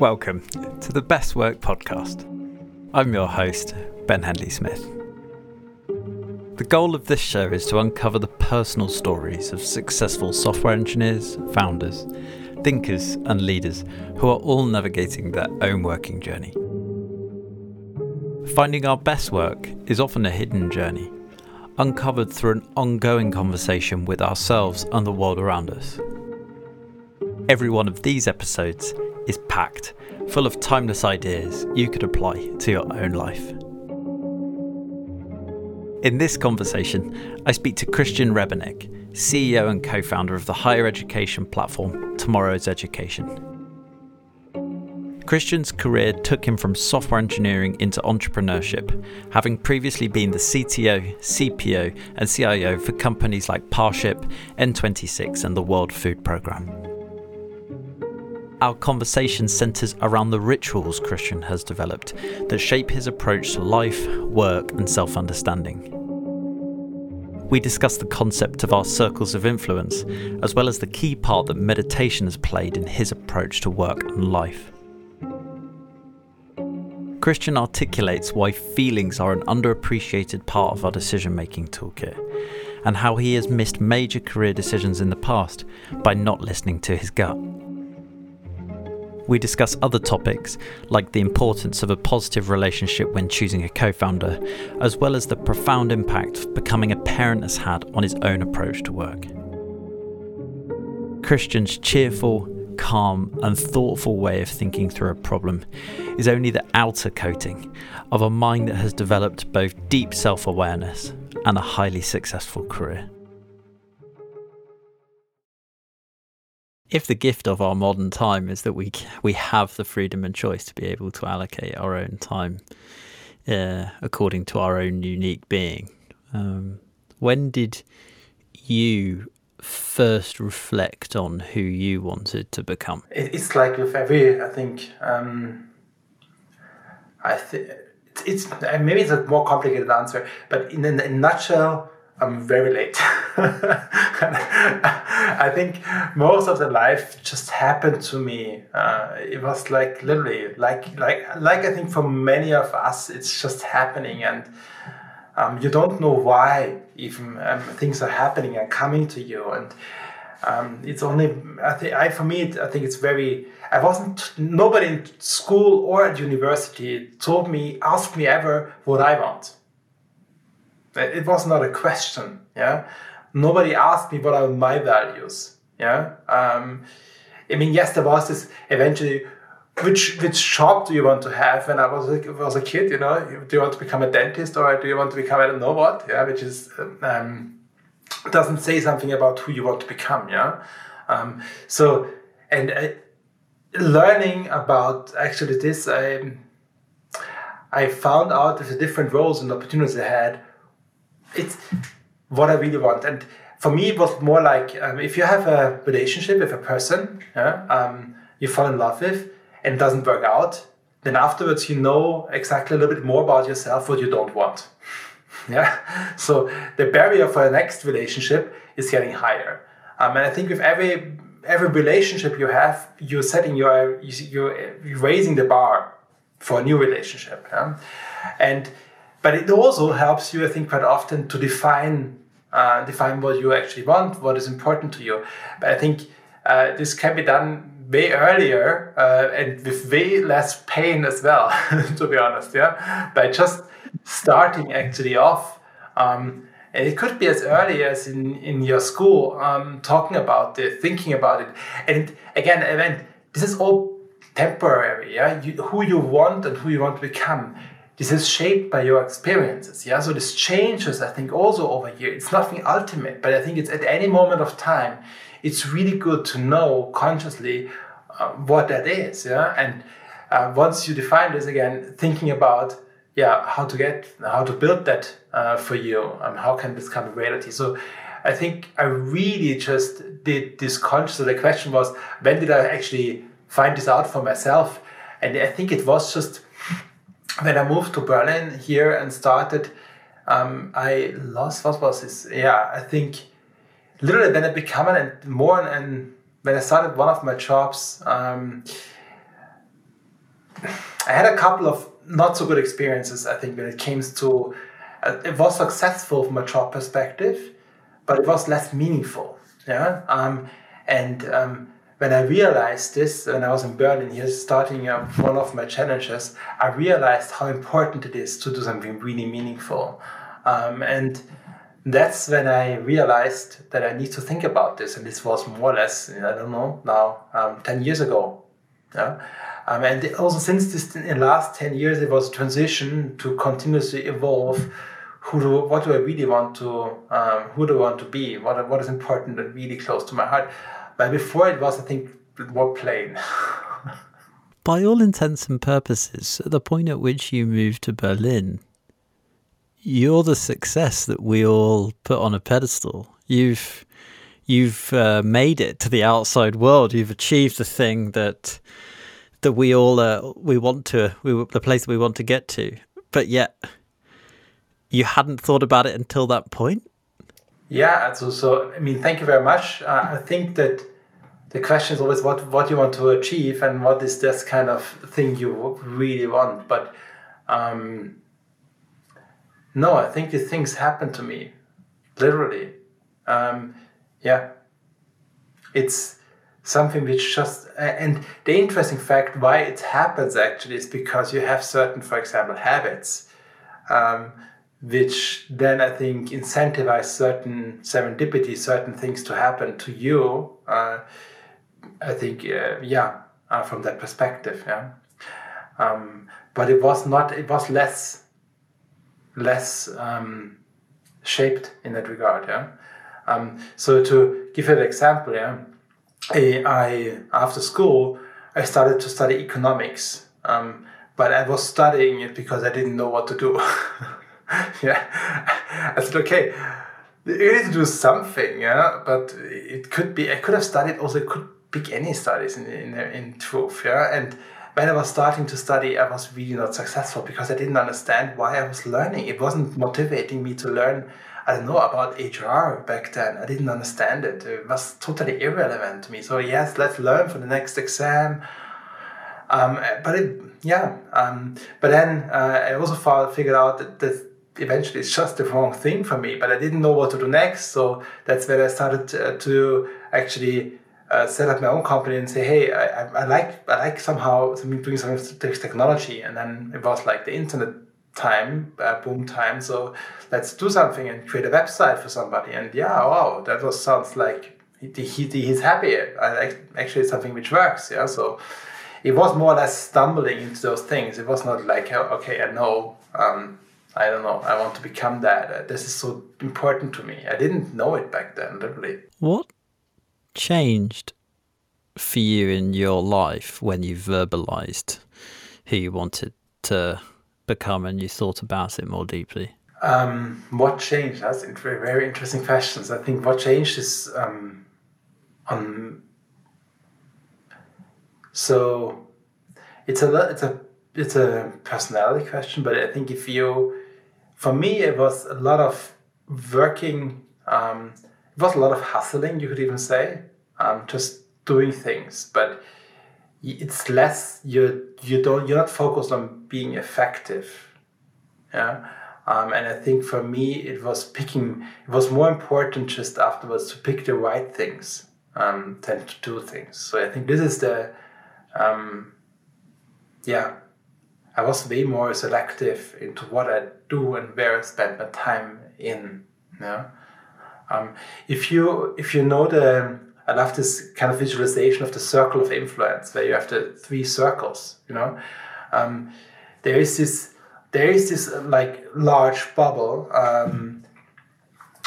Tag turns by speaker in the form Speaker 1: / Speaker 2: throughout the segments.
Speaker 1: Welcome to the Best Work Podcast. I'm your host, Ben Henley Smith. The goal of this show is to uncover the personal stories of successful software engineers, founders, thinkers, and leaders who are all navigating their own working journey. Finding our best work is often a hidden journey, uncovered through an ongoing conversation with ourselves and the world around us. Every one of these episodes is packed, full of timeless ideas you could apply to your own life. In this conversation, I speak to Christian Rebernik, CEO and co founder of the higher education platform Tomorrow's Education. Christian's career took him from software engineering into entrepreneurship, having previously been the CTO, CPO, and CIO for companies like Parship, N26, and the World Food Programme. Our conversation centres around the rituals Christian has developed that shape his approach to life, work, and self understanding. We discuss the concept of our circles of influence, as well as the key part that meditation has played in his approach to work and life. Christian articulates why feelings are an underappreciated part of our decision making toolkit, and how he has missed major career decisions in the past by not listening to his gut. We discuss other topics like the importance of a positive relationship when choosing a co founder, as well as the profound impact becoming a parent has had on his own approach to work. Christian's cheerful, calm, and thoughtful way of thinking through a problem is only the outer coating of a mind that has developed both deep self awareness and a highly successful career. If the gift of our modern time is that we we have the freedom and choice to be able to allocate our own time uh, according to our own unique being, um, when did you first reflect on who you wanted to become?
Speaker 2: It's like with every, I think, um, I think it's, it's maybe it's a more complicated answer, but in a, in a nutshell I'm very late. I think most of the life just happened to me. Uh, it was like literally, like like like I think for many of us, it's just happening, and um, you don't know why even um, things are happening and coming to you, and um, it's only I think I for me I think it's very. I wasn't nobody in school or at university told me asked me ever what I want it was not a question. Yeah, nobody asked me what are my values. Yeah, um, I mean, yes, there was this eventually. Which which job do you want to have? When I was a, was a kid, you know, do you want to become a dentist or do you want to become I don't know what? Yeah, which is um, doesn't say something about who you want to become. Yeah, um, so and uh, learning about actually this, I I found out the different roles and opportunities I had it's what I really want. And for me, it was more like um, if you have a relationship with a person, yeah, um, you fall in love with, and it doesn't work out, then afterwards you know exactly a little bit more about yourself what you don't want. yeah. So the barrier for the next relationship is getting higher. Um, and I think with every every relationship you have, you're setting your you're raising the bar for a new relationship. Yeah? And but it also helps you, I think, quite often to define uh, define what you actually want, what is important to you. But I think uh, this can be done way earlier uh, and with way less pain as well, to be honest. Yeah, by just starting actually off. Um, and it could be as early as in, in your school, um, talking about it, thinking about it. And again, I mean, this is all temporary. Yeah, you, who you want and who you want to become this is shaped by your experiences yeah? So this changes i think also over here it's nothing ultimate but i think it's at any moment of time it's really good to know consciously uh, what that is yeah? And uh, once you define this again thinking about yeah how to get how to build that uh, for you um, how can this become a reality? So i think i really just did this conscious so the question was when did i actually find this out for myself? And i think it was just when I moved to Berlin here and started, um, I lost what was this? Yeah, I think literally when I became an more and when I started one of my jobs, um, I had a couple of not so good experiences. I think when it came to uh, it was successful from a job perspective, but it was less meaningful. Yeah, um, and um, when I realized this, when I was in Berlin here, starting uh, one of my challenges, I realized how important it is to do something really meaningful, um, and that's when I realized that I need to think about this. And this was more or less, I don't know, now um, ten years ago. Yeah. Um, and also since this in the last 10 years, it was transition to continuously evolve. Who do, what do I really want to, um, who do I want to be? What, what is important and really close to my heart? But before it was, I think, more plain.
Speaker 1: By all intents and purposes, at the point at which you moved to Berlin, you're the success that we all put on a pedestal. You've you've uh, made it to the outside world. You've achieved the thing that that we all uh, we want to we the place that we want to get to. But yet, you hadn't thought about it until that point.
Speaker 2: Yeah, so so I mean, thank you very much. Uh, I think that the question is always what what you want to achieve and what is this kind of thing you really want. But um, no, I think these things happen to me, literally. Um, yeah, it's something which just and the interesting fact why it happens actually is because you have certain, for example, habits. Um, which then I think incentivize certain serendipity, certain things to happen to you. Uh, I think, uh, yeah, uh, from that perspective, yeah. Um, but it was not. It was less less um, shaped in that regard. Yeah. Um, so to give an example, yeah, I, I, after school I started to study economics, um, but I was studying it because I didn't know what to do. yeah, I said, okay, you need to do something, yeah, but it could be I could have studied also could pick any studies in in, in truth, yeah, and when I was starting to study, I was really not successful because I didn't understand why I was learning. It wasn't motivating me to learn, I don't know, about HR back then. I didn't understand it. It was totally irrelevant to me. So, yes, let's learn for the next exam. Um, but it, yeah, um, but then uh, I also figured out that, that eventually it's just the wrong thing for me, but I didn't know what to do next. So that's when I started uh, to actually uh, set up my own company and say, hey, I, I, like I like somehow doing something with technology, and then it was like the internet time, uh, boom time. So let's do something and create a website for somebody. And yeah, wow, that was sounds like he, he he's happy. I like actually something which works. Yeah, so it was more or less stumbling into those things. It was not like okay, I know. Um, I don't know. I want to become that. Uh, this is so important to me. I didn't know it back then, literally.
Speaker 1: What changed for you in your life when you verbalized who you wanted to become and you thought about it more deeply?
Speaker 2: Um, what changed? That's very, very interesting questions. I think what changed is um, on. So, it's a it's a it's a personality question, but I think if you, for me, it was a lot of working. Um, it was a lot of hustling, you could even say, um, just doing things. But it's less you you don't you're not focused on being effective. Yeah. Um, and I think for me it was picking it was more important just afterwards to pick the right things um, than to do things. So I think this is the um, yeah I was way more selective into what I do and where I spend my time in. Yeah. Um, if you if you know the I love this kind of visualization of the circle of influence where you have the three circles. You know, um, there is this there is this uh, like large bubble um,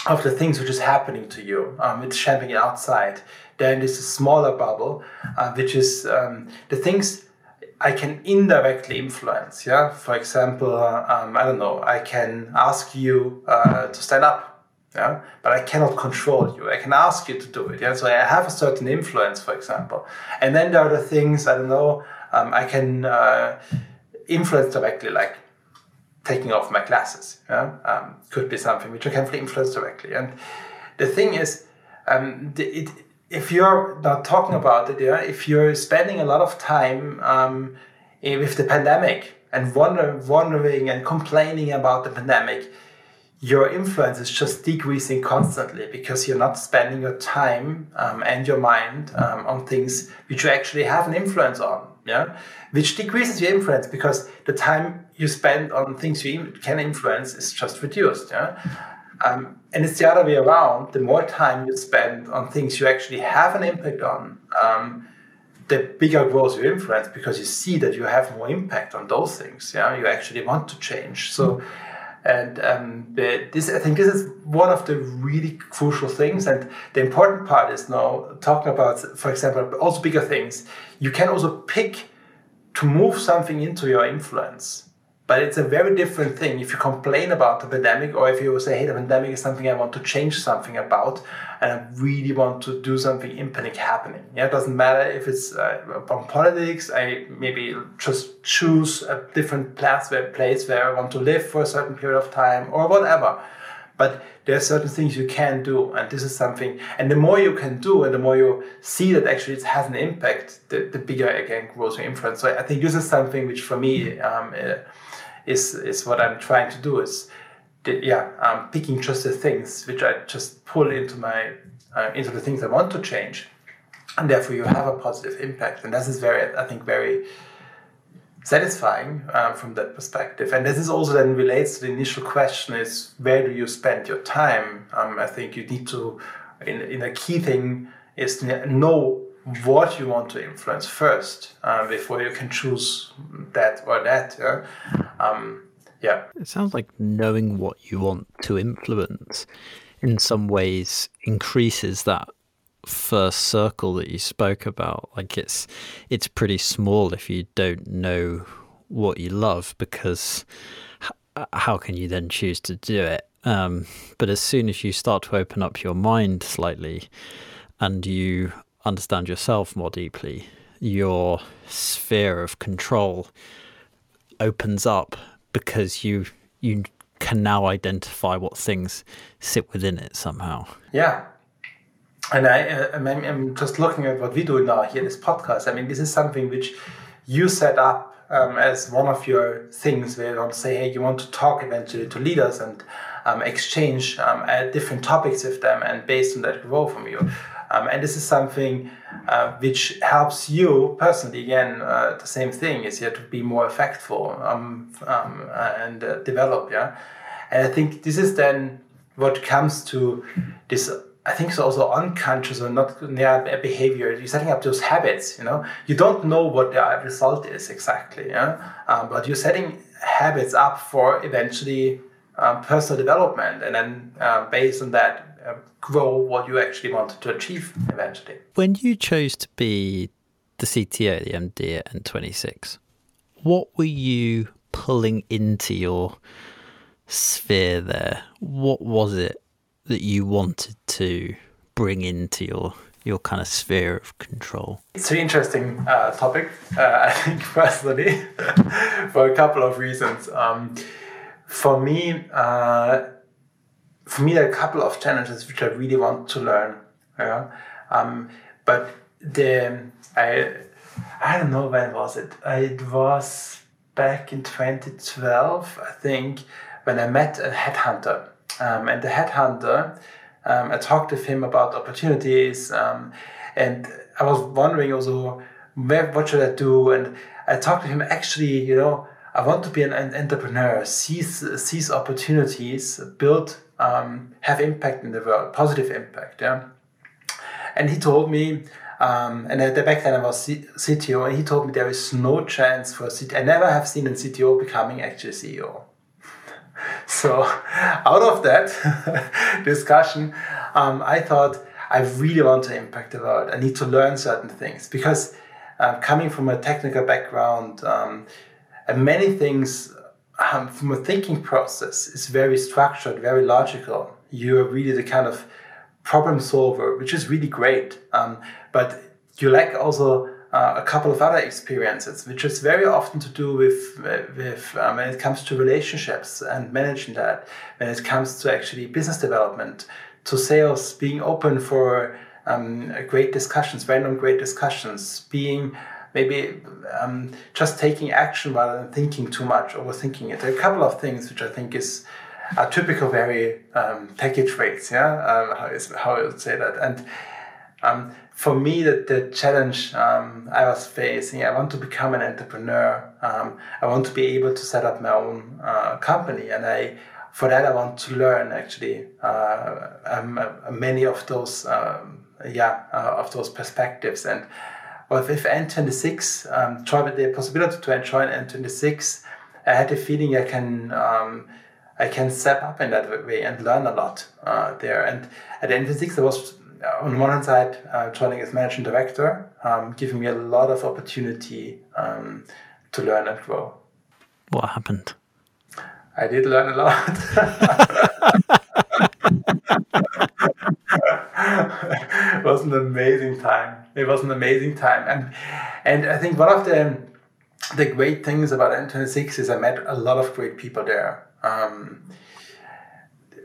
Speaker 2: of the things which is happening to you. Um, it's happening outside. Then there's a smaller bubble, uh, which is um, the things I can indirectly influence. Yeah, for example, um, I don't know. I can ask you uh, to stand up yeah? But i cannot control you. I can ask you to do it yeah? So i have a certain influence for example. And then there are the things i don't know um, i can uh, influence directly like taking off my glasses yeah? Um, could be something which i can influence directly. And the thing is um, the, it, if you're not talking about it yeah if you're spending a lot of time um, eh, with the pandemic and wonder, wondering and complaining about the pandemic, your influence is just decreasing constantly because you're not spending your time um, and your mind um, on things which you actually have an influence on. Yeah, which decreases your influence because the time you spend on things you can influence is just reduced. Yeah. Um, and it's the other way around. The more time you spend on things you actually have an impact on, um, the bigger grows your influence because you see that you have more impact on those things. Yeah, you actually want to change. So, and um, the, this I think this is one of the really crucial things. And the important part is now talking about, for example, also bigger things. You can also pick to move something into your influence. But it's a very different thing if you complain about the pandemic or if you say, hey, the pandemic is something I want to change something about and I really want to do something impending happening. Yeah, it doesn't matter if it's uh, on politics, I maybe just choose a different place where, place where I want to live for a certain period of time or whatever. But there are certain things you can do, and this is something. And the more you can do, and the more you see that actually it has an impact, the, the bigger again grows your influence. So I think this is something which, for me, um, uh, is is what I'm trying to do. Is yeah, um, picking just the things which I just pull into my uh, into the things I want to change, and therefore you have a positive impact. And this is very, I think, very satisfying um, from that perspective. And this is also then relates to the initial question: is where do you spend your time? Um, I think you need to, in in a key thing, is to know what you want to influence first uh, before you can choose that or that. Yeah? Um, yeah.
Speaker 1: It sounds like knowing what you want to influence in some ways increases that first circle that you spoke about. Like it's it's pretty small if you don't know what you love because how can you then choose to do it? Um, but as soon as you start to open up your mind slightly and you understand yourself more deeply, your sphere of control opens up because you you can now identify what things sit within it somehow.
Speaker 2: Yeah. And I, uh, I'm just looking at what we do now here, this podcast. I mean, this is something which you set up um, as one of your things where you want to say, hey, you want to talk eventually to leaders and um, exchange um, different topics with them and based on that grow from you. Um, and this is something uh, which helps you personally, again, uh, the same thing is here to be more effectful um, um, and uh, develop. Yeah. And I think this is then what comes to this. I think it's also unconscious or not yeah, behavior. You're setting up those habits. You know, you don't know what the result is exactly. Yeah, um, but you're setting habits up for eventually um, personal development, and then uh, based on that, uh, grow what you actually wanted to achieve eventually.
Speaker 1: When you chose to be the CTO, the MD at N26, what were you pulling into your sphere there? What was it that you wanted to bring into your your kind of sphere of control?
Speaker 2: It's an interesting uh, topic, uh, I think, personally, for a couple of reasons. Um, for me, uh, for me, there are a couple of challenges which I really want to learn. Yeah? Um, but the I I don't know when was it. It was back in 2012, I think, when I met a headhunter. Um, and the headhunter, um, I talked with him about opportunities, um, and I was wondering also, where, what should I do? And I talked to him. Actually, you know, I want to be an, an entrepreneur, seize seize opportunities, build um, have impact in the world, positive impact. Yeah. And he told me, um, and at the back then I was C- CTO, and he told me there is no chance for a CTO. I never have seen a CTO becoming actually CEO. so, out of that discussion, um, I thought I really want to impact the world. I need to learn certain things because um, coming from a technical background, um, many things um, from a thinking process is very structured, very logical. You're really the kind of problem solver, which is really great. Um, but you lack also uh, a couple of other experiences, which is very often to do with with um, when it comes to relationships and managing that. When it comes to actually business development, to sales, being open for um, great discussions, random great discussions, being maybe um, just taking action rather than thinking too much, or overthinking it. There are a couple of things which I think is a typical very um, techie traits. Yeah, um, how is how I would say that. And um, for me, the, the challenge um, I was facing, I want to become an entrepreneur. Um, I want to be able to set up my own uh, company, and I for that I want to learn actually uh, um, uh, many of those yeah uh, of those perspectives and but with N26, um, with the possibility to join N26, I had the feeling I can um, I can step up in that way and learn a lot uh, there. And at N26, I was uh, on one hand side uh, joining as managing director, um, giving me a lot of opportunity um, to learn and grow.
Speaker 1: What happened?
Speaker 2: I did learn a lot. it was an amazing time. It was an amazing time, and and I think one of the the great things about N26 is I met a lot of great people there. Um,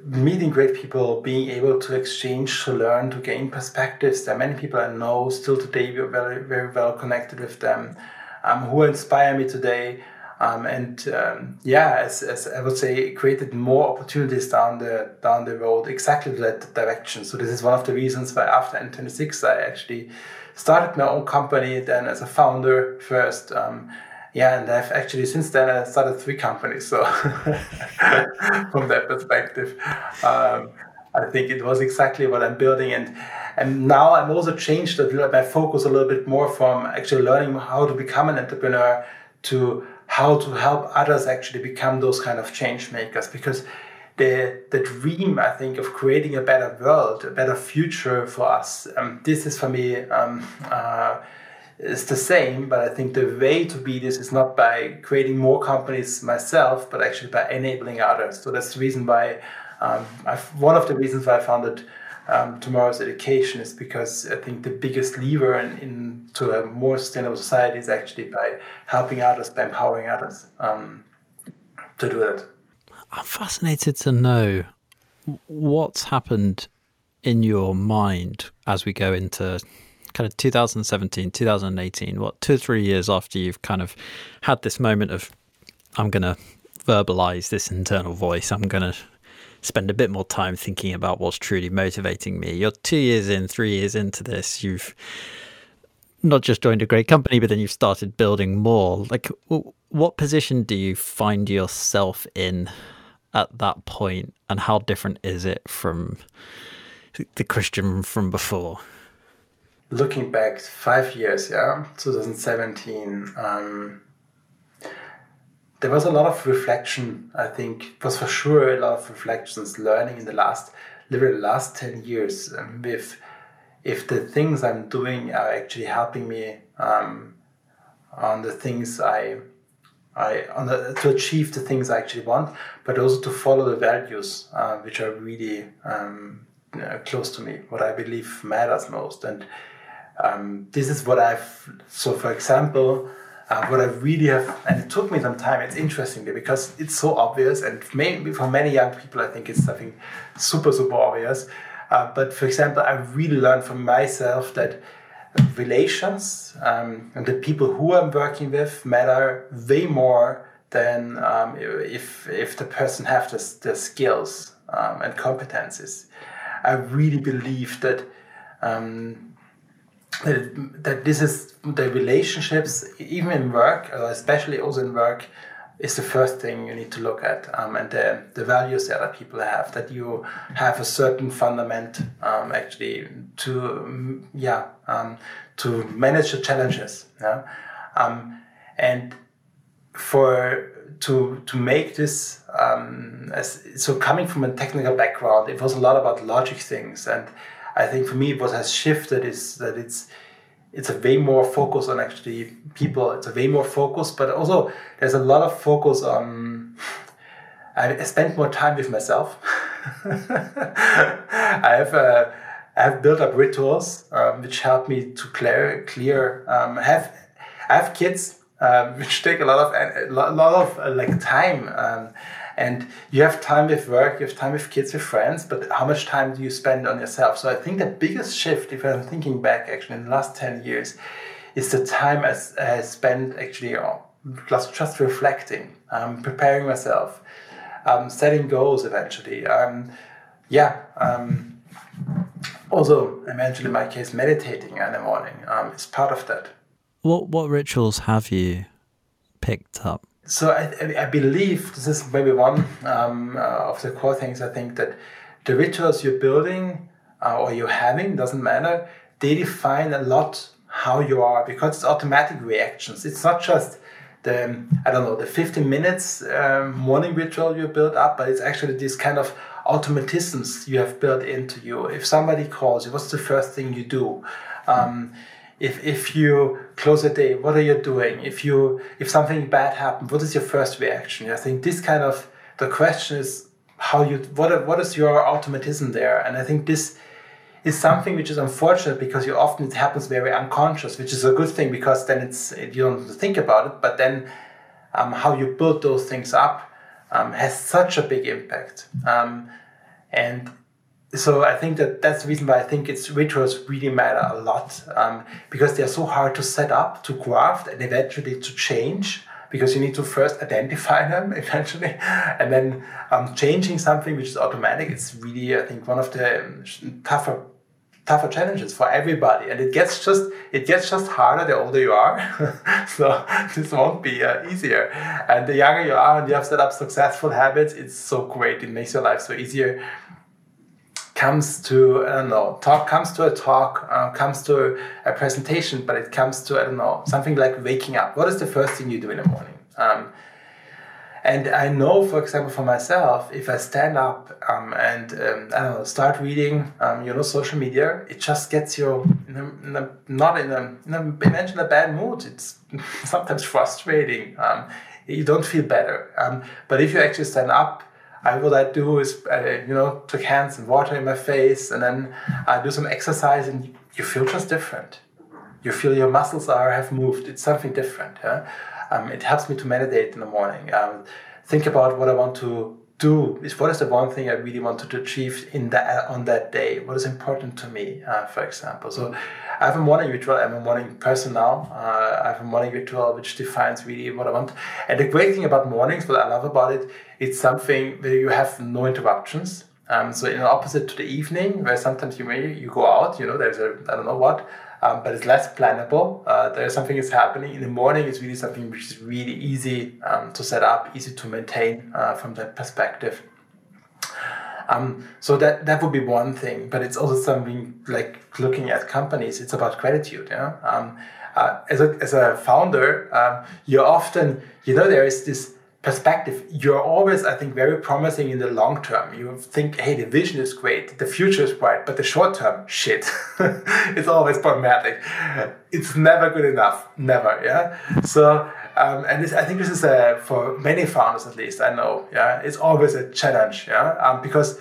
Speaker 2: meeting great people, being able to exchange, to learn, to gain perspectives. There are many people I know still today. We're very very well connected with them, um, who inspire me today. Um, and um, yeah, as, as I would say, created more opportunities down the down the road, exactly that direction. So this is one of the reasons why after N26 I actually started my own company, then as a founder first. Um, yeah, and I've actually since then I started three companies. So from that perspective, um, I think it was exactly what I'm building, and and now I'm also changed my focus a little bit more from actually learning how to become an entrepreneur to how to help others actually become those kind of change makers because the the dream I think of creating a better world, a better future for us. Um, this is for me um, uh, is the same, but I think the way to be this is not by creating more companies myself, but actually by enabling others. So that's the reason why um, one of the reasons why I founded um, tomorrow's education is because I think the biggest lever in, in, to a more sustainable society is actually by helping others, by empowering others um, to do that.
Speaker 1: I'm fascinated to know what's happened in your mind as we go into kind of 2017, 2018, what, two or three years after you've kind of had this moment of, I'm going to verbalize this internal voice, I'm going to spend a bit more time thinking about what's truly motivating me. You're two years in, three years into this. You've not just joined a great company, but then you've started building more. Like, what position do you find yourself in at that point, and how different is it from the Christian from before?
Speaker 2: Looking back five years, yeah, 2017. Um, there was a lot of reflection. I think it was for sure a lot of reflections, learning in the last, literally last ten years. Um, if if the things I'm doing are actually helping me um, on the things I I on the, to achieve the things I actually want, but also to follow the values uh, which are really um, close to me, what I believe matters most, and um, this is what I've. So, for example, uh, what I really have, and it took me some time. It's interesting because it's so obvious, and maybe for many young people, I think it's something super super obvious. Uh, but for example, I really learned from myself that relations um, and the people who I'm working with matter way more than um, if if the person have the, the skills um, and competences. I really believe that um, that, that this is the relationships, even in work, uh, especially also in work, is the first thing you need to look at, um, and the, the values that other people have. That you have a certain fundament, um, actually, to mm, yeah, um, to manage the challenges. Yeah, um, and for to to make this um, as so coming from a technical background, it was a lot about logic things and I think for me what has shifted is that it's it's a way more focus on actually people. It's a way more focus, but also there's a lot of focus on. I spend more time with myself. I have uh, I have built up rituals um, which help me to clear clear. Um, have I have kids um, which take a lot of a lot of uh, like time. And you have time with work, you have time with kids, with friends, but how much time do you spend on yourself? So I think the biggest shift, if I'm thinking back actually in the last 10 years, is the time I, I actually just, just reflecting, um, preparing myself, um, setting goals eventually. Um, yeah. Um, also, mentioned in my case, meditating in the morning um, is part of that.
Speaker 1: What what rituals have you picked up?
Speaker 2: So I, I believe this is maybe one um, uh, of the core things. I think that the rituals you're building uh, or you're having doesn't matter. They define a lot how you are because it's automatic reactions. It's not just the I don't know the 15 minutes um, morning ritual you build up, but it's actually this kind of automatisms you have built into you. If somebody calls you, what's the first thing you do? Um, if, if you close a day, what are you doing? If you if something bad happened what is your first reaction? I think this kind of the question is how you what what is your automatism there? And I think this is something which is unfortunate because you often it happens very unconscious, which is a good thing because then it's you don't think about it. But then um, how you build those things up um, has such a big impact. Um, and so I think that that's the reason why I think it's rituals really matter a lot um, because they're so hard to set up, to graft, and eventually to change. Because you need to first identify them eventually, and then um, changing something which is automatic. It's really, I think, one of the um, tougher tougher challenges for everybody and it gets just it gets just harder the older you are so this won't be uh, easier and the younger you are and you have set up successful habits it's so great it makes your life so easier comes to I don't know talk comes to a talk uh, comes to a presentation, but it comes to I don't know something like waking up. What is the first thing you do in the morning? Um, and I know, for example, for myself, if I stand up um, and um, I don't know, start reading, um, you know, social media, it just gets you in a, in a, not in a, in a imagine a bad mood. It's sometimes frustrating. Um, you don't feel better. Um, but if you actually stand up I, what I do is, uh, you know, took hands and water in my face, and then I do some exercise, and you feel just different. You feel your muscles are have moved. It's something different. Yeah? Um, it helps me to meditate in the morning. Um, think about what I want to do is what is the one thing I really wanted to achieve in that on that day? What is important to me, uh, for example? So I have a morning ritual. I'm a morning person now. Uh, I have a morning ritual which defines really what I want. And the great thing about mornings, what I love about it, it's something where you have no interruptions. Um, so in opposite to the evening, where sometimes you may you go out, you know, there's a I don't know what, um, but it's less plannable. Uh, there's something is happening in the morning. It's really something which is really easy um, to set up, easy to maintain uh, from that perspective. Um, so that that would be one thing, but it's also something like looking at companies. It's about gratitude. Yeah. Um, uh, as a as a founder, um, you often you know there is this perspective, you're always, I think, very promising in the long term. You think, hey, the vision is great, the future is bright, but the short term, shit. it's always problematic. It's never good enough. Never, yeah? So, um, and this, I think this is a, for many founders at least, I know, yeah? It's always a challenge, yeah? Um, because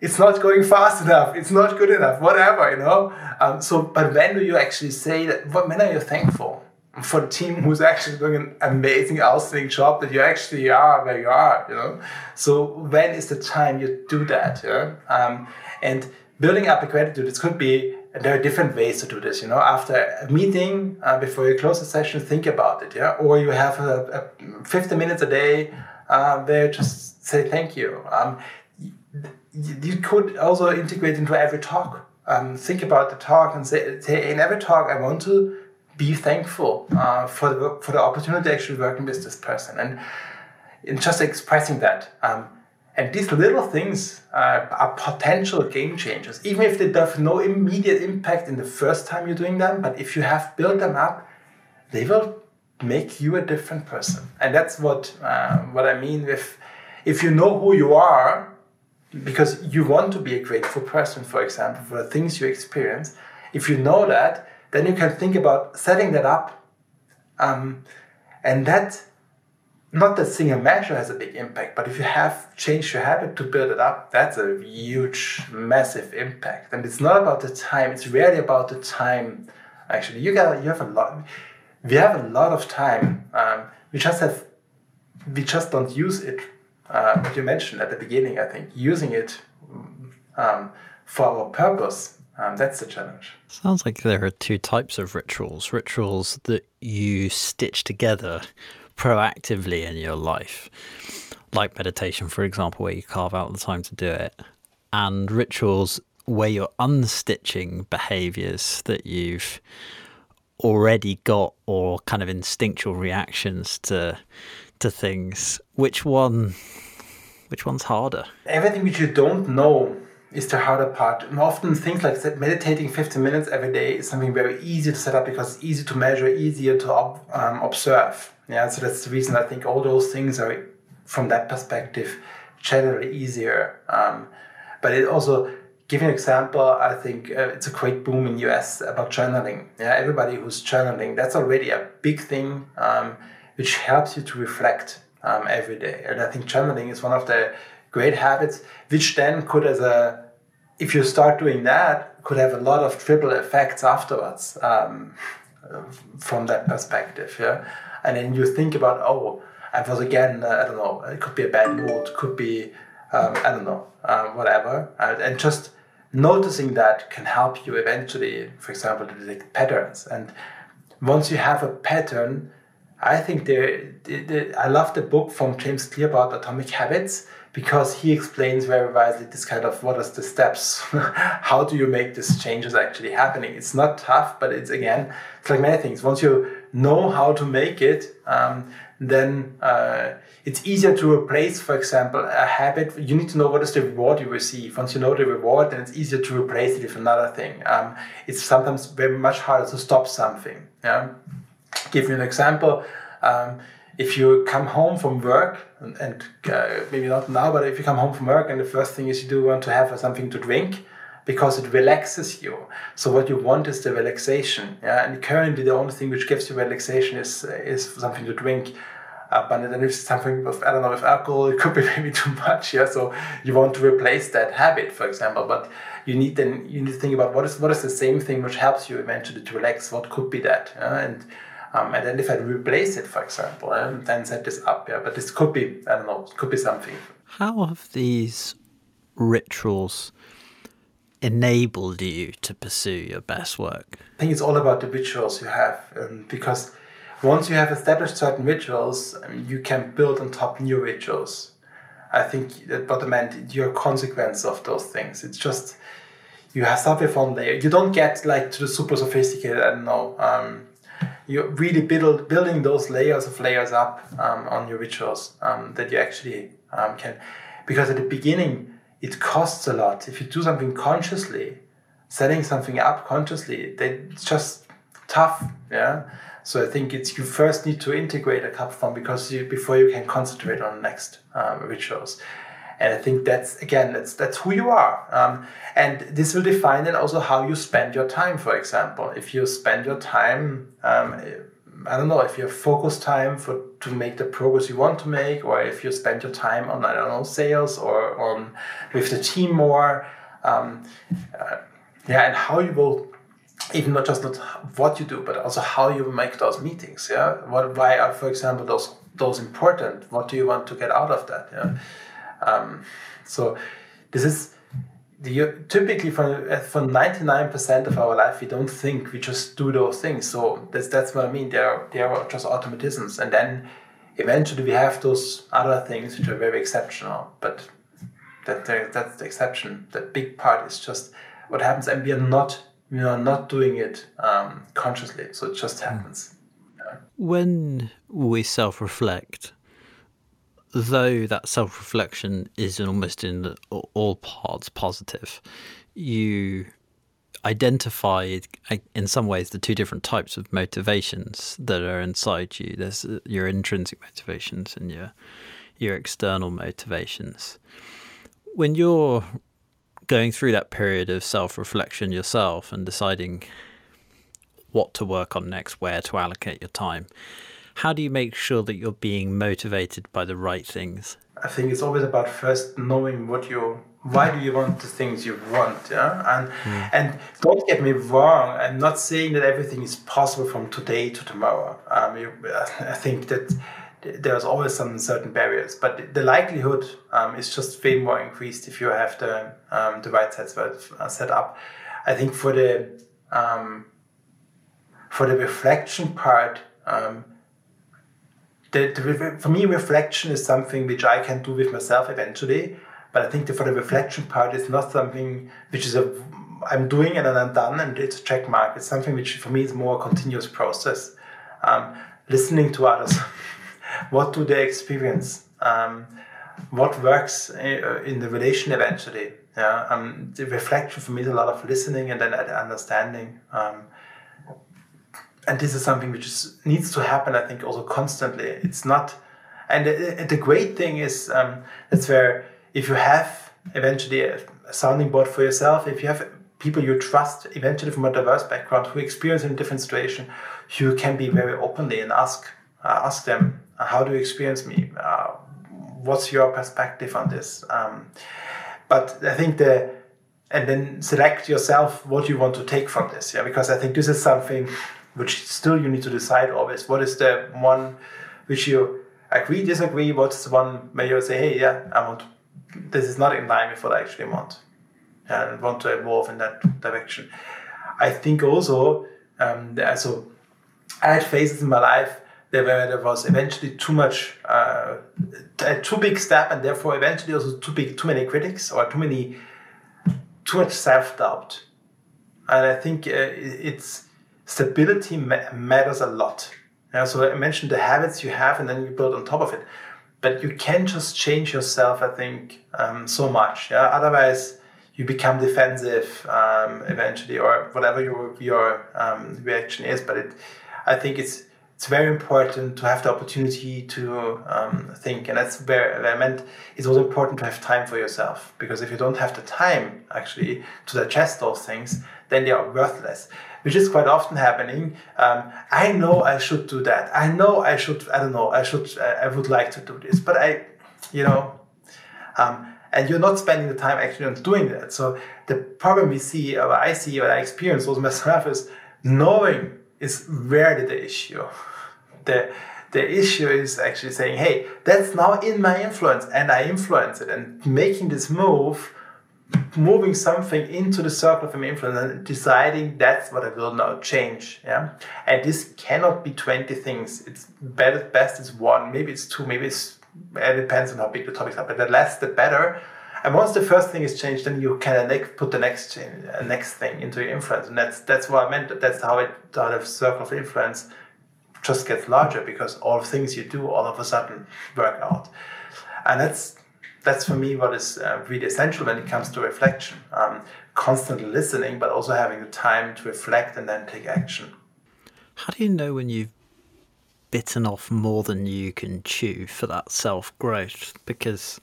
Speaker 2: it's not going fast enough, it's not good enough, whatever, you know? Um, so, but when do you actually say that, when are you thankful? For the team who's actually doing an amazing, outstanding job that you actually are where you are, you know. So when is the time you do that? Yeah? Um, and building up a gratitude, it could be there are different ways to do this. You know, after a meeting, uh, before you close the session, think about it. Yeah, or you have a, a 50 minutes a day uh, where you just say thank you. Um, you could also integrate into every talk. Um, think about the talk and say, say in every talk, I want to be thankful uh, for the for the opportunity actually working with this person and, just expressing that. Um, and these little things uh, are potential game changers, even if they have no immediate impact in the first time you're doing them. But if you have built them up, they will make you a different person. And that's what uh, what I mean with if you know who you are, because you want to be a grateful person, for example, for the things you experience. If you know that, then you can think about setting that up. Um, and that, not that single measure has a big impact, but if you have changed your habit to build it up, that's a huge, massive impact. And it's not about the time, it's really about the time. Actually, you got you have a lot. We have a lot of time. Um, we just have, we just don't use it. Uh, what you mentioned at the beginning, I think, using it um, for our purpose Um, that's the challenge.
Speaker 1: Sounds like there are two types of rituals. Rituals that you stitch together proactively in your life, like meditation, for example, where you carve out the time to do it, and rituals where you're unstitching behaviors that you've already got or kind of instinctual reactions to to things. Which one which one's harder?
Speaker 2: Everything which you don't know is the harder part and often things like meditating 15 minutes every day is something very easy to set up because it's easy to measure easier to um, observe yeah so that's the reason i think all those things are from that perspective generally easier um, but it also give you an example, I think uh, it's a great boom in US about journaling. Yeah, everybody who's journaling, that's already a big thing um, which helps you to reflect um, every day. And I think journaling is one of the great habits, which then could, as a, if you start doing that, could have a lot of triple effects afterwards um, from that perspective. Yeah, and then you think about, oh, I was again, uh, I don't know, it could be a bad mood, could be um, I don't know, uh, whatever. Uh, and just noticing that can help you eventually, for example, to detect patterns. And once you have a pattern, I think there, I love the book from James Clear about Atomic Habits because he explains very wisely this kind of what is the steps, how do you make these changes actually happening. It's not tough, but it's again, it's like many things. Once you know how to make it, um, then uh, it's easier to replace, for example, a habit. You need to know what is the reward you receive. Once you know the reward, then it's easier to replace it with another thing. Um, it's sometimes very much harder to stop something. Yeah? Give you an example. Um, if you come home from work, and, and uh, maybe not now, but if you come home from work and the first thing is you do want to have something to drink, because it relaxes you. So what you want is the relaxation. Yeah, and currently the only thing which gives you relaxation is is something to drink. Uh, but then if something with I don't know with alcohol, it could be maybe too much. Yeah, so you want to replace that habit, for example. But you need then you need to think about what is what is the same thing which helps you eventually to relax. What could be that? Yeah? And um, and then if I replace it, for example, um, then set this up. Yeah, but this could be I don't know, it could be something.
Speaker 1: How have these rituals enabled you to pursue your best work?
Speaker 2: I think it's all about the rituals you have, um, because once you have established certain rituals, um, you can build on top new rituals. I think that bottom end, you're a consequence of those things. It's just you have start with there. You don't get like to the super sophisticated. I don't know. Um, you're really build, building those layers of layers up um, on your rituals um, that you actually um, can, because at the beginning it costs a lot. If you do something consciously, setting something up consciously, it's just tough. Yeah. So I think it's you first need to integrate a cup form because you, before you can concentrate on next um, rituals. And I think that's again that's that's who you are, um, and this will define then also how you spend your time. For example, if you spend your time um, I don't know if you have focus time for to make the progress you want to make, or if you spend your time on I don't know sales or on with the team more. Um, uh, yeah, and how you will even not just not what you do, but also how you make those meetings. Yeah, what why are for example those those important? What do you want to get out of that? Yeah, um, so this is the, typically for for 99% of our life we don't think we just do those things. So that's that's what i mean. They're they're just automatisms. And then eventually we have those other things which are very exceptional. But that that's the exception. The big part is just what happens and we are not we are not doing it um, consciously. So it just happens.
Speaker 1: When we self-reflect though that self reflection is almost in all parts positive, you identified in some ways the two different types of motivations that are inside you. There's uh, your intrinsic motivations and your your external motivations. When you're going through that period of self reflection yourself and deciding what to work on next, where to allocate your time, how do you make sure that you're being motivated by the right things?
Speaker 2: I think it's always about first knowing what you why do you want the things you want yeah and mm. and don't get me wrong i'm not saying that everything is possible from today to tomorrow um, you, i think that there's always some certain barriers but the likelihood um, is just way more increased if you have the um, the right sets set up I think for the um, for the reflection part, um, the, the, for me, reflection is something which I can do with myself eventually. But I think the, for the reflection part, it's not something which is a I'm doing and then I'm done and it's a check mark. It's something which for me is more a continuous process. Um, listening to others, what do they experience? Um, what works uh, in the relation eventually? Yeah, um, the reflection for me is a lot of listening and then understanding. Um, and this is something which is, needs to happen, I think, also constantly. It's not, and the, the great thing is um, that's where if you have eventually a sounding board for yourself, if you have people you trust, eventually from a diverse background, who experience in a different situation, you can be very openly and ask uh, ask them, how do you experience me? Uh, what's your perspective on this? Um, but I think the and then select yourself what you want to take from this, yeah, because I think this is something which still you need to decide always. What is the one which you agree, disagree? What's the one where you say, hey, yeah, I want this is not in line with what I actually want and want to evolve in that direction. I think also, um, so I had phases in my life there where there was eventually too much, uh, a too big step, and therefore eventually also too big, too many critics or too many, too much self doubt. And I think uh, it's stability ma- matters a lot. Yeah, so I mentioned the habits you have, and then you build on top of it. But you can just change yourself, I think, um, so much. Yeah, otherwise you become defensive um, eventually, or whatever your your um, reaction is. But it, I think it's it's very important to have the opportunity to um, think, and that's where I meant it's also important to have time for yourself because if you don't have the time actually to digest those things, then they are worthless. Which is quite often happening. Um, I know I should do that. I know I should. I don't know. I should. I would like to do this, but I, you know. Um, and you're not spending the time actually on doing that. So the problem we see, or I see, or I experience also myself is knowing is rarely the issue. The the issue is actually saying, hey, that's now in my influence and I influence it and making this move, moving something into the circle of influence and deciding that's what I will now change. Yeah. And this cannot be 20 things. It's better best is one, maybe it's two, maybe it's it depends on how big the topics are, but the less the better. And once the first thing is changed, then you can put the next uh, next thing into your influence, and that's that's what I meant. That's how it how the circle of influence just gets larger because all things you do all of a sudden work out, and that's that's for me what is uh, really essential when it comes to reflection. Um, constantly listening, but also having the time to reflect and then take action.
Speaker 1: How do you know when you've bitten off more than you can chew for that self growth because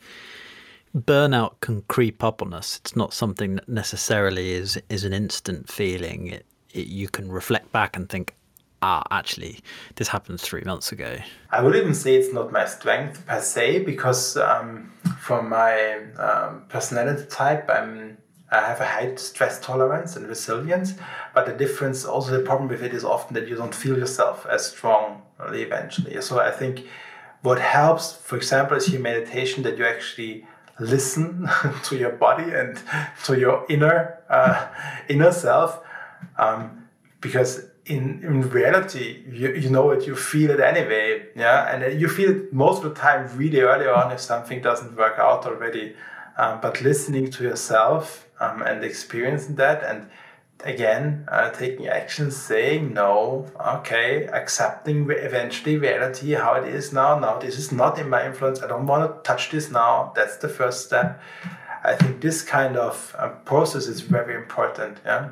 Speaker 1: burnout can creep up on us. It's not something that necessarily is is an instant feeling. It, it, you can reflect back and think, ah, actually, this happened three months ago.
Speaker 2: I would even say it's not my strength per se because um, from my um, personality type, I'm I have a high stress tolerance and resilience, but the difference, also the problem with it is often that you don't feel yourself as strong eventually. So I think what helps, for example, is your meditation that you actually listen to your body and to your inner uh, inner self, um, because in, in reality you, you know it you feel it anyway yeah? And you feel it most of the time really early on if something doesn't work out already. Um, but listening to yourself um, and experiencing that and again uh, taking action saying no okay accepting eventually reality how it is now now this is not in my influence i don't want to touch this now that's the first step. I think this kind of uh, process is very important yeah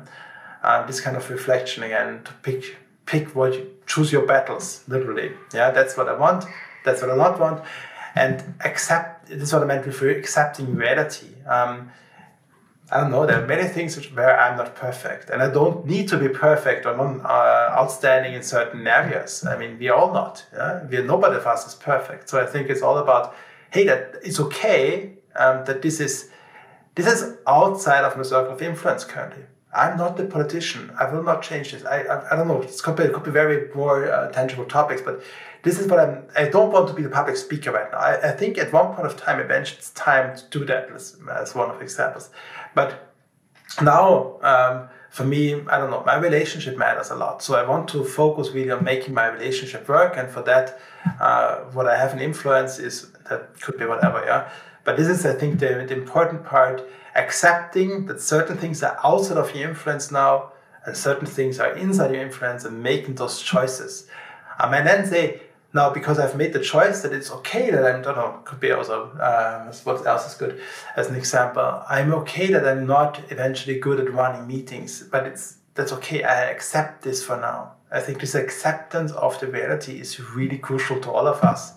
Speaker 2: uh, this kind of reflection again to pick pick what you choose your battles literally yeah that's what i want that's what i not want and accept this is what i meant with accepting reality um, I don't know. There are many things which, where I'm not perfect, and I don't need to be perfect or non, uh, outstanding in certain areas. I mean, we're all not. Yeah? We're nobody of us is perfect. So I think it's all about, hey, that it's okay um, that this is this is outside of my circle of influence currently. I'm not the politician. I will not change this. I I, I don't know. It could be, it could be very more uh, tangible topics, but this is what I'm. I don't want to be the public speaker right now. I, I think at one point of time, eventually, it's time to do that. As, as one of the examples. But now, um, for me, I don't know, my relationship matters a lot. So I want to focus really on making my relationship work. And for that, uh, what I have an influence is that could be whatever, yeah. But this is, I think, the, the important part accepting that certain things are outside of your influence now and certain things are inside your influence and making those choices. Um, and then say, now because I've made the choice that it's okay that I'm, I don't know, could be also, uh, what else is good as an example. I'm okay that I'm not eventually good at running meetings, but it's that's okay. I accept this for now. I think this acceptance of the reality is really crucial to all of us.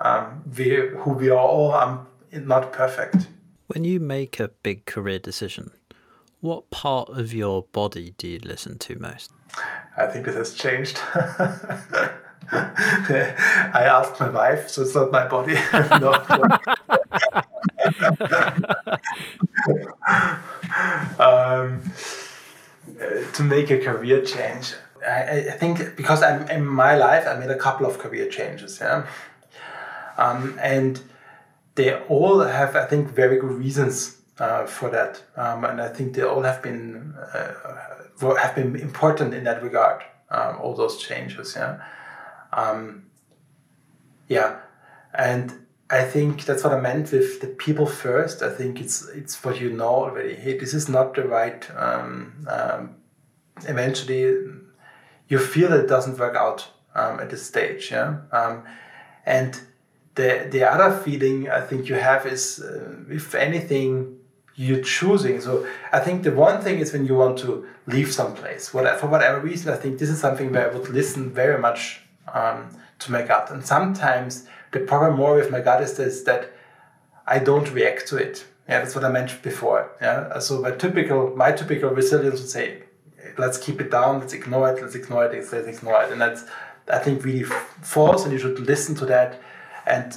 Speaker 2: Um, we, who we are all um, not perfect.
Speaker 1: When you make a big career decision, what part of your body do you listen to most?
Speaker 2: I think this has changed. I asked my wife, so it's not my body. um, to make a career change, I, I, think because I'm in my life, I made a couple of career changes. Yeah, um, and they all have, I think, very good reasons uh, for that, um, and I think they all have been uh, have been important in that regard. Um, all those changes, yeah. Um, yeah, and I think that's what I meant with the people first. I think it's it's what you know already. Hey, this is not the right. Um, um, eventually, you feel that it doesn't work out um, at this stage. Yeah, and the the other feeling I think you have is, uh, if anything, you're choosing. So I think the one thing is when you want to leave someplace, whatever, for whatever reason, I think this is something where I would listen very much um, to my gut. And sometimes the problem more with my gut is this, that I don't react to it. Yeah, that's what I mentioned before. Yeah, so my typical my typical resilience would say, let's keep it down, let's ignore it, let's ignore it, let's ignore it, and that's I think really false, and you should listen to that and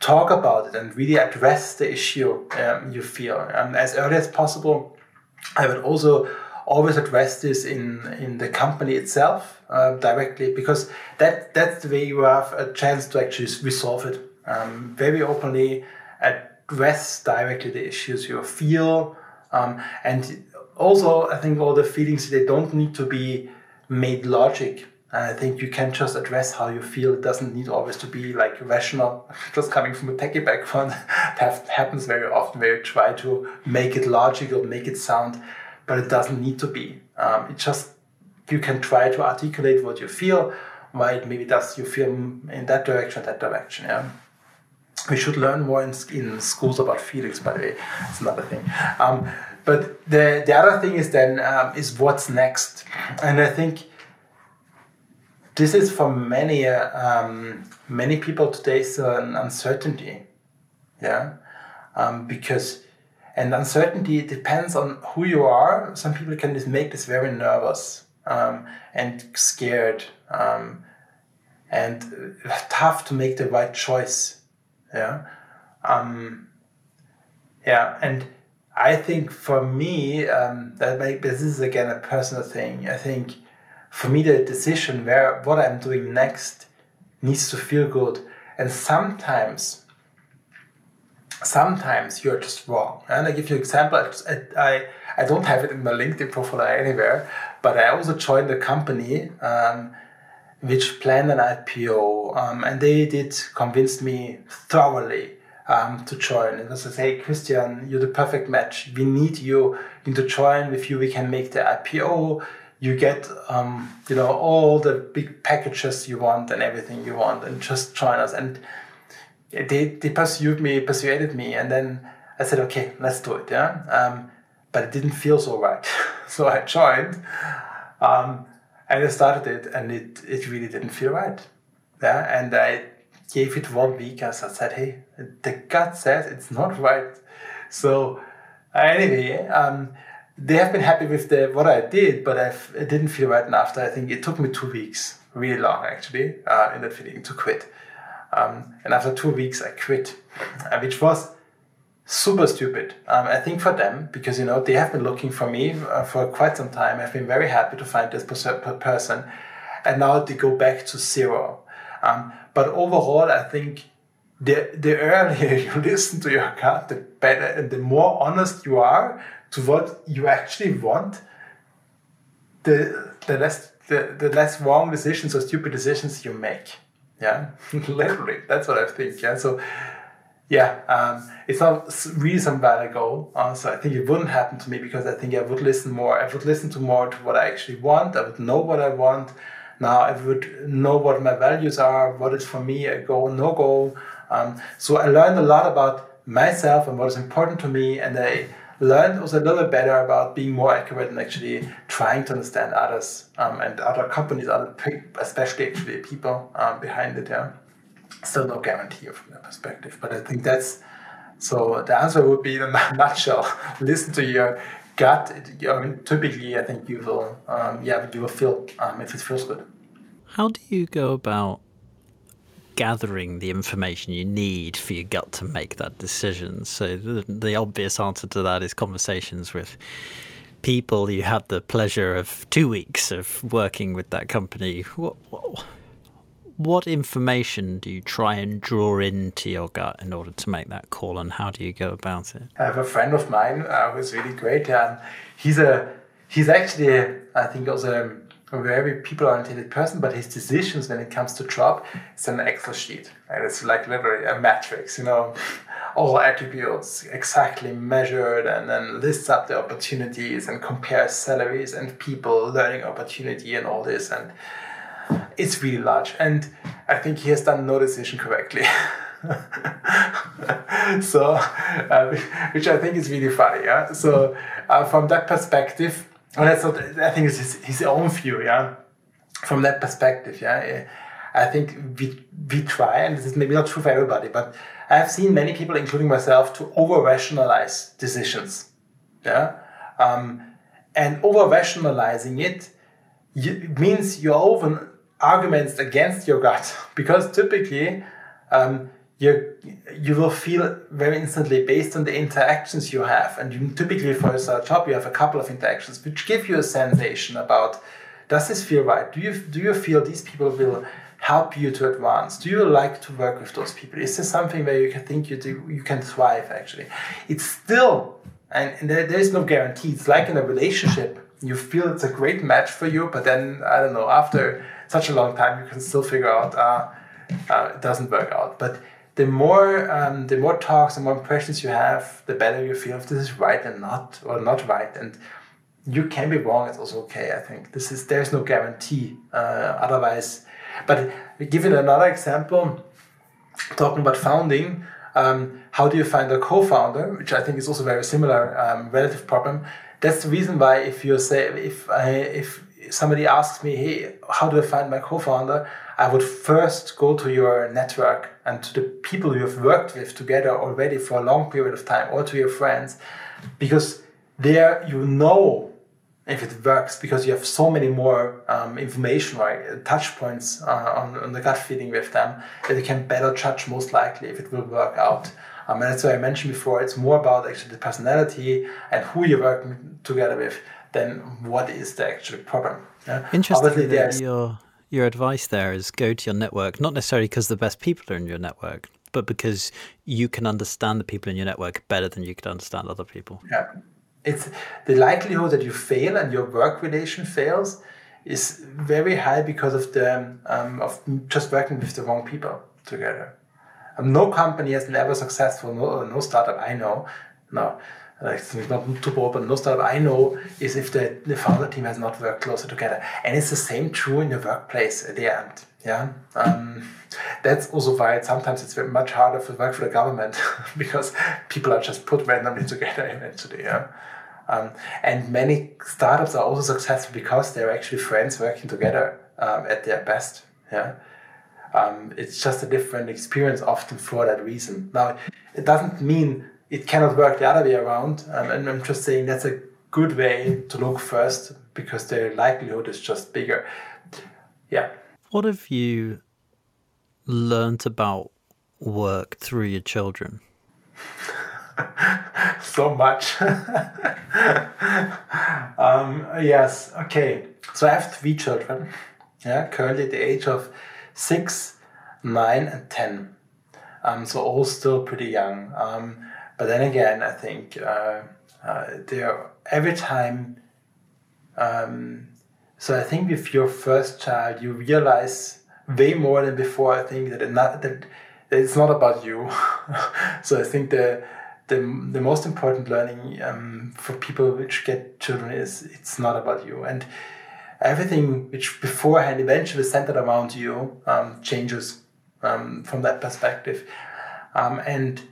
Speaker 2: talk about it and really address the issue um, you feel um, as early as possible. I would also always address this in in the company itself uh, directly because that that's the way you have a chance to actually resolve it um, very openly address directly the issues you feel um, and also i think all the feelings they don't need to be made logic I think you can just address how you feel. It doesn't need always to be like rational. Just coming from a techie background, that happens very often where you try to make it logical, make it sound but it doesn't need to be. Um, it just you can try to articulate what you feel, why it maybe does you feel in that direction, that direction. Yeah. We should learn more in, in schools about feelings, by the way. It's another thing. Um, but the, the other thing is then um, is what's next, and I think this is for many uh, um, many people today still an uncertainty, yeah, um, because and uncertainty depends on who you are. Some people can just make this very nervous um, and scared um, and tough to make the right choice. Yeah. Um, yeah. And I think for me, um, that may, this is again a personal thing. I think for me, the decision where what I'm doing next needs to feel good. And sometimes sometimes you're just wrong. And I give you an example. I, I, I don't have it in my LinkedIn profile anywhere, but I also joined a company um, which planned an IPO, um, and they did convince me thoroughly um, to join. And they said, "Hey, Christian, you're the perfect match. We need you. To join. With you, we can make the IPO." You get, um, you know, all the big packages you want and everything you want, and just join us. And they, they pursued me, persuaded me, and then I said, okay, let's do it. Yeah. Um, but it didn't feel so right. so I joined um, and I started it, and it, it really didn't feel right. Yeah. And I gave it one week as I said, hey, the gut says it's not right. So anyway, um, they have been happy with the what I did, but I've, it didn't feel right. And after I think it took me two weeks, really long actually, uh, in that feeling to quit. Um, and after two weeks, I quit, uh, which was super stupid. Um, I think for them, because you know they have been looking for me uh, for quite some time. I've been very happy to find this person, and now they go back to zero. Um, but overall, I think the the earlier you listen to your gut, the better and the more honest you are to what you actually want, the the less the, the less wrong decisions or stupid decisions you make. Yeah, literally, that's what I think. Yeah, so yeah, um, it's not really some bad goal. Uh, so I think it wouldn't happen to me because I think I would listen more. I would listen to more to what I actually want. I would know what I want. Now I would know what my values are, what is for me a goal, no goal. Um, so I learned a lot about myself and what is important to me, and I learned also a little bit better about being more accurate and actually trying to understand others um, and other companies, other especially actually people um, behind it. Yeah, still no guarantee from that perspective, but I think that's so. The answer would be in a nutshell: listen to your gut. I mean, typically, I think you will, um, yeah, you will feel um, if it feels good.
Speaker 1: How do you go about gathering the information you need for your gut to make that decision. So the, the obvious answer to that is conversations with people you had the pleasure of two weeks of working with that company. What, what, what information do you try and draw into your gut in order to make that call, and how do you go about it?
Speaker 2: I have a friend of mine uh, who's really great, he's a he's actually I think also a very people-oriented person, but his decisions when it comes to job is an Excel sheet. And it's like literally a matrix, you know, all attributes exactly measured and then lists up the opportunities and compares salaries and people, learning opportunity and all this. And it's really large. And I think he has done no decision correctly. so, uh, which I think is really funny. Yeah. So, uh, from that perspective, and that's what I think is his, his own view, yeah. From that perspective, yeah. I think we we try, and this is maybe not true for everybody, but I've seen many people, including myself, to over rationalize decisions, yeah. Um, and over rationalizing it you, means you're often arguments against your gut because typically um, you you will feel very instantly based on the interactions you have. And you typically for a job you have a couple of interactions which give you a sensation about does this feel right? Do you do you feel these people will help you to advance? Do you like to work with those people? Is this something where you can think you do you can thrive actually? It's still and, there, there is no guarantee. It's like in a relationship. You feel it's a great match for you but then i don't know after such a long time you can still figure out uh, uh, it doesn't work out. But the more um, the more talks, the more impressions you have, the better you feel if this is right and not or not right. And you can be wrong. It's also okay. I think this is there's no guarantee. Uh, otherwise, but give it another example. Talking about founding, um, how do you find a co-founder? Which I think is also very similar um, relative problem. That's the reason why if you say if I, if somebody asks me, hey, how do I find my co-founder? I would first go to your network and to the people you have worked with together already for a long period of time or to your friends because there you know if it works because you have so many more um, information right touch points uh, on, on the gut feeling with them that you can better judge most likely if it will work out um, and that's why I mentioned before it's more about actually the personality and who you're working together with than what is the actual problem
Speaker 1: yeah? Interesting that your your advice there is go to your network, not necessarily because the best people are in your network, but because you can understand the people in your network better than you can understand other people.
Speaker 2: Yeah. It's the likelihood that you fail and your work relation fails is very high because of the um, of just working with the wrong people together. Um, no company has ever successful. No, no startup I know. No, it's not too broad, but no startup I know is if the, the founder team has not worked closer together. And it's the same true in the workplace at the end. Yeah. Um, that's also why sometimes it's very much harder to work for the government because people are just put randomly together eventually. Yeah. Um, and many startups are also successful because they're actually friends working together um, at their best. Yeah. Um, it's just a different experience often for that reason. Now, it doesn't mean it cannot work the other way around. Um, and I'm just saying that's a good way to look first because the likelihood is just bigger. Yeah.
Speaker 1: What have you learned about work through your children?
Speaker 2: so much. um, yes. Okay. So I have three children. Yeah, currently at the age of six, nine, and ten. Um, so all still pretty young. Um, but then again, I think uh, uh, there every time um, so I think with your first child, you realize way more than before. I think that, not, that it's not about you. so I think the the, the most important learning um, for people which get children is it's not about you and everything which beforehand eventually centered around you um, changes um, from that perspective um, and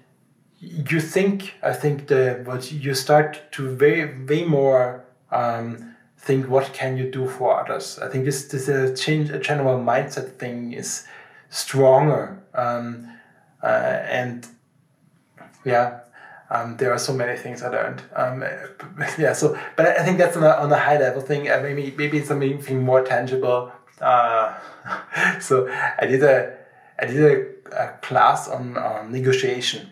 Speaker 2: you think i think the what you start to way way more um, think what can you do for others i think this this a change a general mindset thing is stronger um, uh, and yeah um, there are so many things I learned. Um, yeah, so but I think that's on a, on a high level thing. Uh, maybe maybe something more tangible. Uh, so I did a I did a, a class on, on negotiation,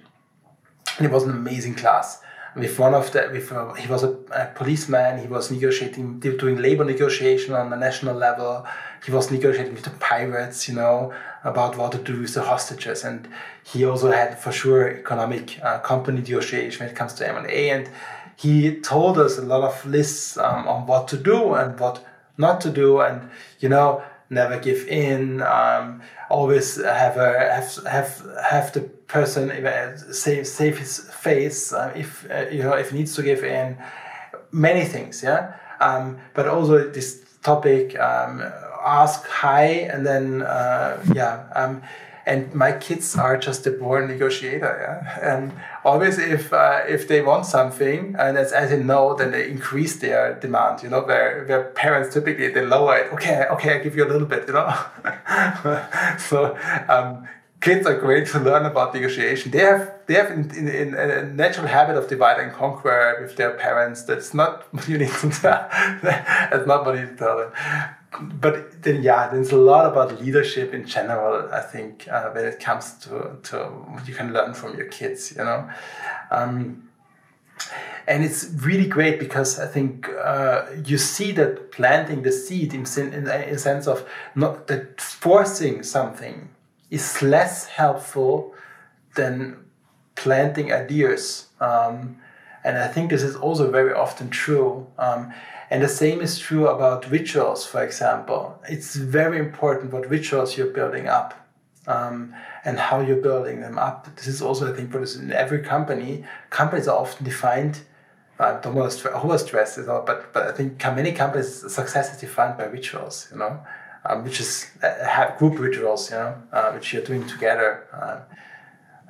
Speaker 2: and it was an amazing class. With one of the with he was a, a, policeman he was negotiating doing labor negotiation on the national level. He was negotiating with the pirates you know about what to do with the hostages. And he also had for sure economic uh, company negotiation when it comes to M&A and he told us a lot of lists um, on what to do and what not to do. And you know never give in um, always have a have have have the person save save his face uh, if uh, you know if he needs to give in. Many things yeah? Um, but also this topic um, ask high and then uh, yeah um, and my kids are just a born negotiator yeah and always if uh, if they want something and as, as they know then they increase their demand you know where, where parents typically they lower it okay okay i give you a little bit you know so um, kids are great to learn about negotiation. They have they have in, in, in a natural habit of divide and conquer with their parents. That's not what you need to tell. That's not what you need to tell them. But then, yeah, there's a lot about leadership in general. I think uh, when it comes to to what you can learn from your kids, you know. Um, and it's really great because I think uh, you see that planting the seed in, in, in a sense of not that forcing something is less helpful than planting ideas. Um, and I think this is also very often true. Um, and the same is true about rituals, for example. It's very important what rituals you're building up um, and how you're building them up. This is also, I think, what is in every company. Companies are often defined. I don't want to overstress it, but but I think many companies' success is defined by rituals. You know, um, which is uh, have group rituals, you know, uh, which you're doing together. Uh,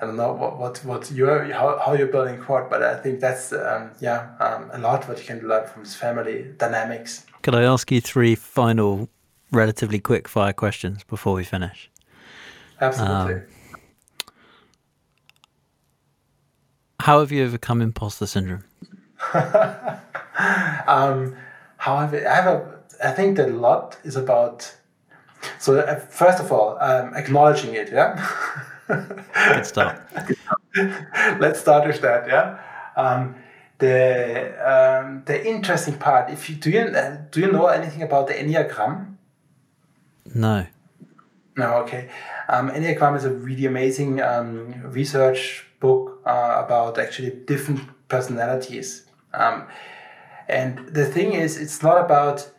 Speaker 2: I don't know what what, what you're how, how you're building Cord, but I think that's um, yeah um, a lot what you can learn from his family dynamics.
Speaker 1: Could I ask you three final, relatively quick fire questions before we finish?
Speaker 2: Absolutely. Um,
Speaker 1: how have you overcome imposter syndrome?
Speaker 2: um, how have I, I have a I think that a lot is about so uh, first of all, um, acknowledging it, yeah.
Speaker 1: Good start.
Speaker 2: Let's start with that, yeah. Um, the um, the interesting part. If you do you uh, do you know anything about the enneagram?
Speaker 1: No.
Speaker 2: No. Okay. Um, enneagram is a really amazing um, research book uh, about actually different personalities. Um, and the thing is, it's not about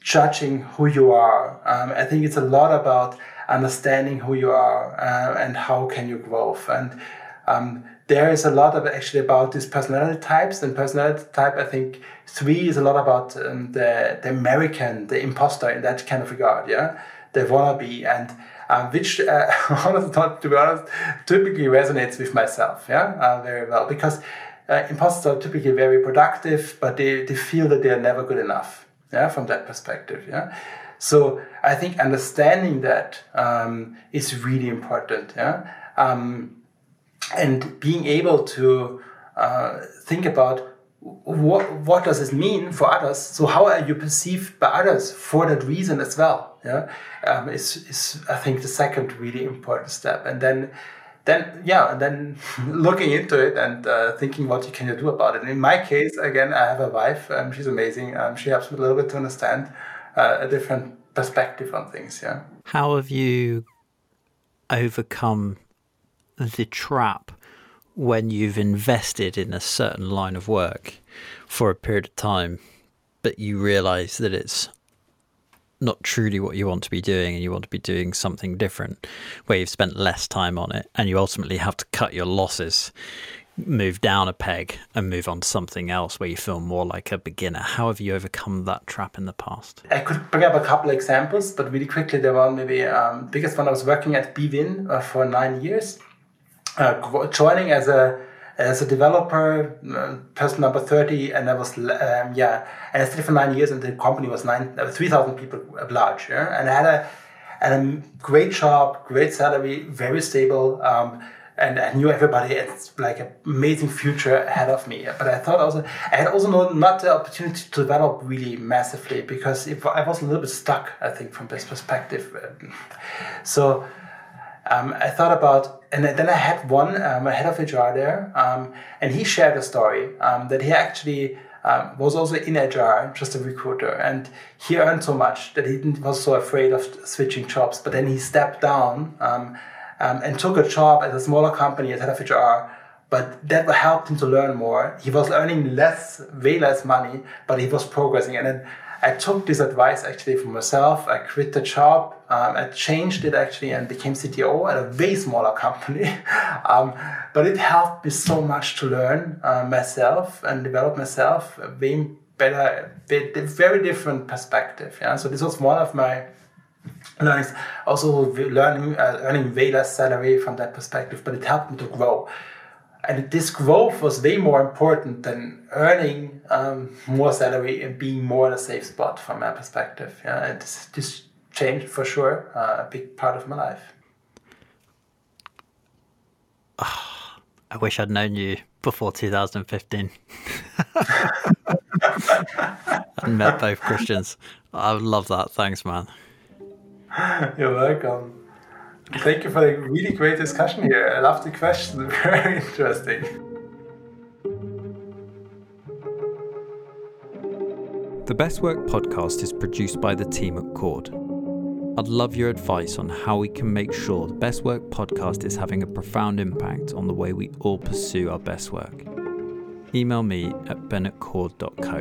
Speaker 2: judging who you are. Um, I think it's a lot about understanding who you are uh, and how can you grow. And um, there is a lot of actually about these personality types and personality type. I think three is a lot about um, the the American, the imposter in that kind of regard. Yeah, the wannabe and. Um, which, uh, to be honest, typically resonates with myself, yeah, uh, very well because uh, imposters are typically very productive, but they, they feel that they are never good enough yeah, from that perspective. Yeah. So I think understanding that um, is really important. Yeah. Um, and being able to uh, think about what what does this mean for others? So how are you perceived by others for that reason as well? Yeah, um, is is I think the second really important step, and then then yeah, and then looking into it and uh, thinking what you can do about it. And in my case, again, I have a wife. Um, she's amazing. Um, she helps me a little bit to understand uh, a different perspective on things. Yeah.
Speaker 1: How have you overcome the trap when you've invested in a certain line of work for a period of time, but you realize that it's not truly what you want to be doing and you want to be doing something different where you've spent less time on it and you ultimately have to cut your losses move down a peg and move on to something else where you feel more like a beginner how have you overcome that trap in the past
Speaker 2: i could bring up a couple examples but really quickly the one maybe um, biggest one i was working at bwin uh, for nine years uh, joining as a as a developer, uh, person number 30, and I was, um, yeah, and I stayed for nine years, and the company was nine, uh, 3,000 people large, yeah? and I had a, and a great job, great salary, very stable, um, and I knew everybody. It's like an amazing future ahead of me. But I thought also, I had also no, not the opportunity to develop really massively because if I was a little bit stuck, I think, from this perspective. So um, I thought about and then I had one um, head of HR there, um, and he shared a story um, that he actually um, was also in HR, just a recruiter, and he earned so much that he was so afraid of switching jobs. But then he stepped down um, and took a job at a smaller company as head of HR. But that helped him to learn more. He was earning less, way less money, but he was progressing. And then I took this advice actually for myself. I quit the job. Um, I changed it actually and became CTO at a way smaller company. um, but it helped me so much to learn uh, myself and develop myself a way better, a very different perspective. Yeah. So this was one of my learnings. Also learning, uh, earning way less salary from that perspective, but it helped me to grow and this growth was way more important than earning um, more salary and being more in a safe spot from my perspective. Yeah, and this, this changed for sure uh, a big part of my life.
Speaker 1: Oh, I wish I'd known you before 2015. I met both Christians. I love that. Thanks, man.
Speaker 2: You're welcome. Thank you for the really great discussion here. I love the question. Very interesting.
Speaker 1: The Best Work podcast is produced by the team at Cord. I'd love your advice on how we can make sure the Best Work podcast is having a profound impact on the way we all pursue our best work. Email me at ben@cord.co.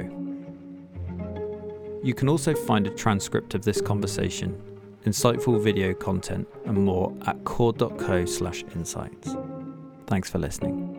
Speaker 1: You can also find a transcript of this conversation insightful video content, and more at cord.co/insights. Thanks for listening.